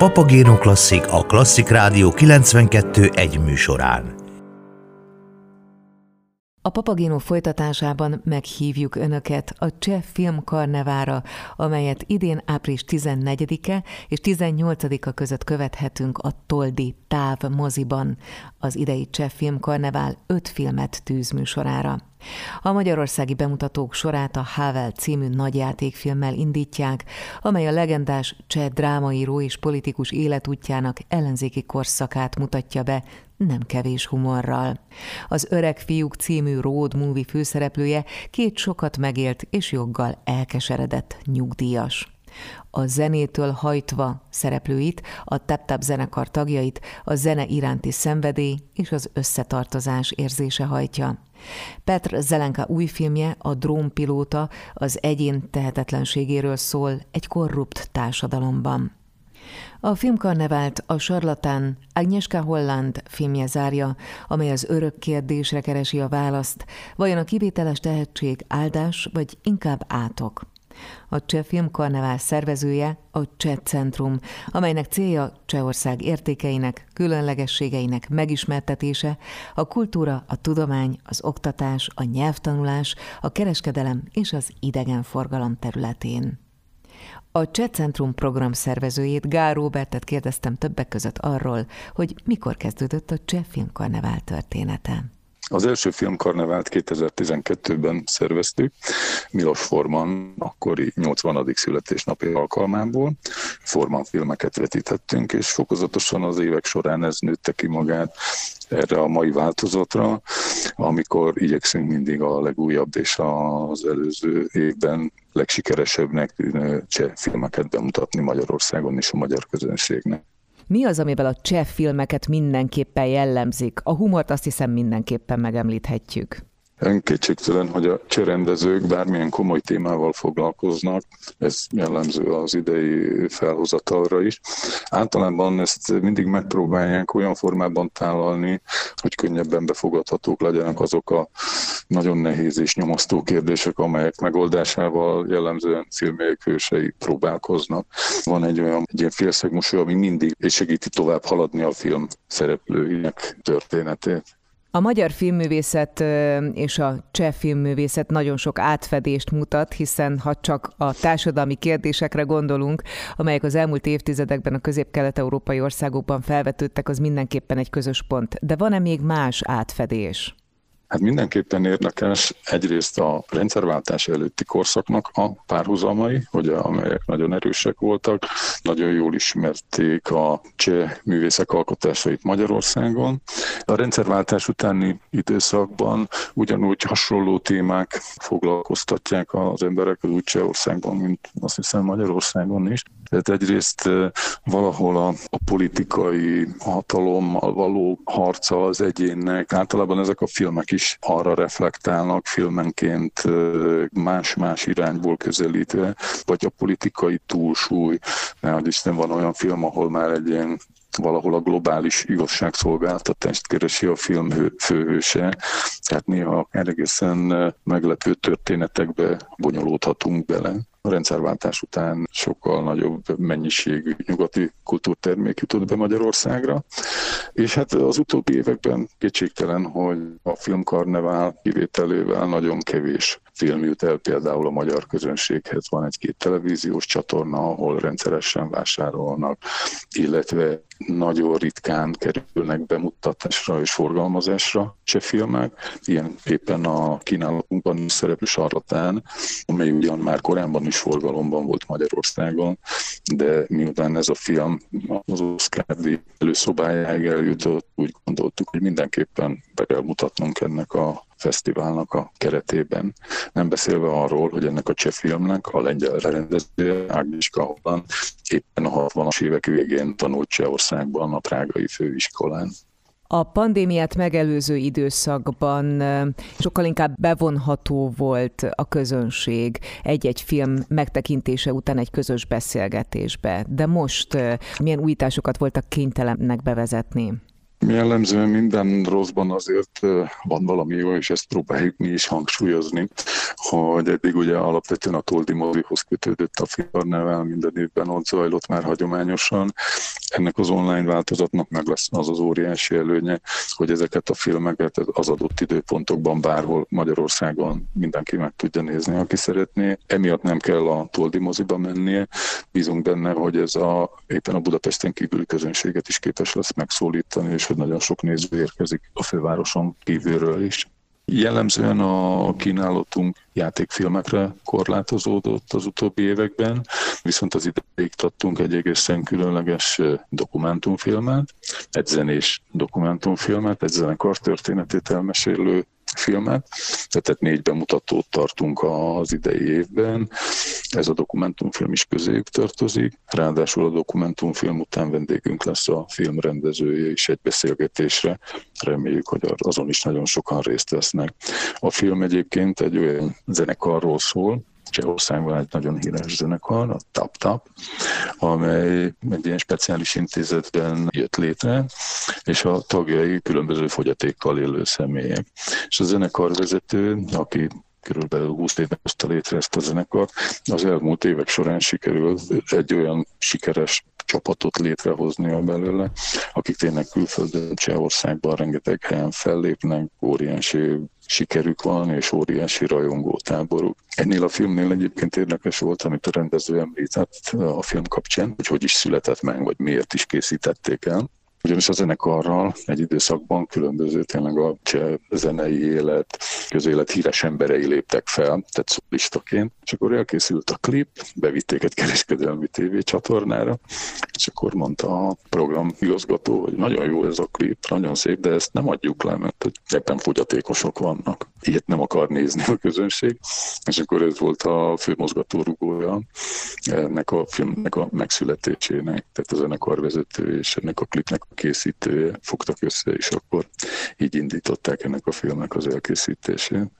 Papagéno Klasszik a Klasszik Rádió 92 egy műsorán. A Papagino folytatásában meghívjuk Önöket a Cseh Filmkarnevára, amelyet idén április 14-e és 18-a között követhetünk a Toldi Táv moziban. Az idei Cseh Filmkarnevál öt filmet tűz műsorára. A magyarországi bemutatók sorát a Havel című nagyjátékfilmmel indítják, amely a legendás cseh drámaíró és politikus életútjának ellenzéki korszakát mutatja be, nem kevés humorral. Az Öreg fiúk című road movie főszereplője két sokat megélt és joggal elkeseredett nyugdíjas. A zenétől hajtva szereplőit, a tap zenekar tagjait a zene iránti szenvedély és az összetartozás érzése hajtja. Petr Zelenka új filmje, a drónpilóta, az egyén tehetetlenségéről szól egy korrupt társadalomban. A filmkarnevált a sarlatán Agnieszka Holland filmje zárja, amely az örök kérdésre keresi a választ, vajon a kivételes tehetség áldás, vagy inkább átok. A Cseh Filmkarnevál szervezője a Cseh Centrum, amelynek célja Csehország értékeinek, különlegességeinek megismertetése, a kultúra, a tudomány, az oktatás, a nyelvtanulás, a kereskedelem és az idegenforgalom területén. A Cseh Centrum program szervezőjét, Gál Robertet kérdeztem többek között arról, hogy mikor kezdődött a Cseh Filmkarnevál története. Az első filmkarnevált 2012-ben szerveztük, Milos Forman akkori 80. születésnapi alkalmából. Forman filmeket vetítettünk, és fokozatosan az évek során ez nőtte ki magát erre a mai változatra, amikor igyekszünk mindig a legújabb és az előző évben legsikeresebbnek tűnő cseh filmeket bemutatni Magyarországon és a magyar közönségnek. Mi az, amivel a cseh filmeket mindenképpen jellemzik? A humort azt hiszem mindenképpen megemlíthetjük. Önkétségtelen, hogy a cserendezők bármilyen komoly témával foglalkoznak, ez jellemző az idei felhozatalra is. Általában ezt mindig megpróbálják olyan formában tálalni, hogy könnyebben befogadhatók legyenek azok a nagyon nehéz és nyomasztó kérdések, amelyek megoldásával jellemzően filmjegyek hősei próbálkoznak. Van egy olyan egy ilyen félszegmusú, ami mindig segíti tovább haladni a film szereplőinek történetét. A magyar filmművészet és a cseh filmművészet nagyon sok átfedést mutat, hiszen ha csak a társadalmi kérdésekre gondolunk, amelyek az elmúlt évtizedekben a közép-kelet-európai országokban felvetődtek, az mindenképpen egy közös pont. De van-e még más átfedés? Hát mindenképpen érdekes egyrészt a rendszerváltás előtti korszaknak a párhuzamai, ugye, amelyek nagyon erősek voltak, nagyon jól ismerték a cseh művészek alkotásait Magyarországon. A rendszerváltás utáni időszakban ugyanúgy hasonló témák foglalkoztatják az embereket úgy Csehországban, mint azt hiszem Magyarországon is. Tehát egyrészt valahol a, a politikai hatalommal való harca az egyénnek, általában ezek a filmek is arra reflektálnak filmenként más-más irányból közelítve, vagy a politikai túlsúly, mert Isten van olyan film, ahol már egy ilyen valahol a globális igazságszolgáltatást keresi a film főhőse, tehát néha egészen meglepő történetekbe bonyolódhatunk bele. A rendszerváltás után sokkal nagyobb mennyiségű nyugati kultúrtermék jutott be Magyarországra, és hát az utóbbi években kétségtelen, hogy a filmkarnevál kivételével nagyon kevés film jut el például a magyar közönséghez. Van egy-két televíziós csatorna, ahol rendszeresen vásárolnak, illetve nagyon ritkán kerülnek bemutatásra és forgalmazásra cseh filmek. Ilyen éppen a kínálatunkban szereplő Sarlatán, amely ugyan már korábban is forgalomban volt Magyarországon, de miután ez a film az Oscar előszobájáig eljutott, úgy gondoltuk, hogy mindenképpen be kell mutatnunk ennek a fesztiválnak a keretében. Nem beszélve arról, hogy ennek a cseh filmnek a lengyel rendezője, Agnieszka Holland éppen a 60-as évek végén tanult Csehországban a prágai főiskolán. A pandémiát megelőző időszakban sokkal inkább bevonható volt a közönség egy-egy film megtekintése után egy közös beszélgetésbe. De most milyen újításokat voltak kénytelenek bevezetni? Jellemzően minden rosszban azért van valami jó, és ezt próbáljuk mi is hangsúlyozni, hogy eddig ugye alapvetően a Toldi mozihoz kötődött a filmkarnevál, minden évben ott zajlott már hagyományosan. Ennek az online változatnak meg lesz az az óriási előnye, hogy ezeket a filmeket az adott időpontokban bárhol Magyarországon mindenki meg tudja nézni, aki szeretné. Emiatt nem kell a Toldi moziba mennie. Bízunk benne, hogy ez a, éppen a Budapesten kívüli közönséget is képes lesz megszólítani, és hogy nagyon sok néző érkezik a fővároson kívülről is. Jellemzően a kínálatunk játékfilmekre korlátozódott az utóbbi években, viszont az ideig tartunk egy egészen különleges dokumentumfilmet, egy zenés dokumentumfilmet, egy zenekar történetét elmesélő filmet, tehát négy bemutatót tartunk az idei évben. Ez a dokumentumfilm is közéjük tartozik. Ráadásul a dokumentumfilm után vendégünk lesz a film rendezője is egy beszélgetésre. Reméljük, hogy azon is nagyon sokan részt vesznek. A film egyébként egy olyan zenekarról szól, Csehországban egy nagyon híres zenekar, a Tap Tap, amely egy ilyen speciális intézetben jött létre, és a tagjai különböző fogyatékkal élő személyek. És a zenekar vezető, aki körülbelül 20 éve hozta létre ezt a zenekart. Az elmúlt évek során sikerült egy olyan sikeres csapatot létrehozni a belőle, akik tényleg külföldön, Csehországban rengeteg helyen fellépnek, óriási sikerük van, és óriási rajongó táboruk. Ennél a filmnél egyébként érdekes volt, amit a rendező említett a film kapcsán, hogy hogy is született meg, vagy miért is készítették el ugyanis a zenekarral egy időszakban különböző tényleg a cseh zenei élet, közélet híres emberei léptek fel, tehát szólistaként, és akkor elkészült a klip, bevitték egy kereskedelmi tévécsatornára, és akkor mondta a program igazgató, hogy nagyon jó ez a klip, nagyon szép, de ezt nem adjuk le, mert hogy ebben fogyatékosok vannak. Ilyet nem akar nézni a közönség, és akkor ez volt a főmozgatórugója ennek a filmnek a megszületésének, tehát a zenekarvezető és ennek a klipnek készítője fogtak össze, és akkor így indították ennek a filmnek az elkészítését.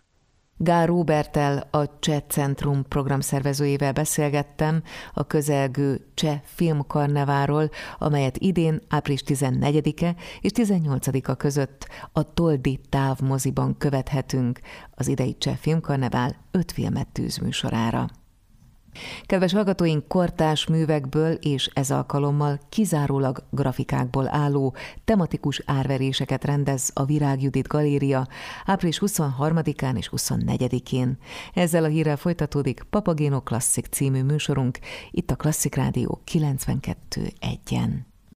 Gár Robertel, a Cseh Centrum programszervezőjével beszélgettem a közelgő Cseh Filmkarneváról, amelyet idén április 14-e és 18-a között a Toldi távmoziban követhetünk. Az idei Cseh Filmkarnevál öt filmet tűz. Kedves hallgatóink, kortás művekből és ez alkalommal kizárólag grafikákból álló tematikus árveréseket rendez a Virág Judit Galéria április 23-án és 24-én. Ezzel a hírrel folytatódik Papagéno Klasszik című műsorunk itt a Klasszik Rádió 92.1-en.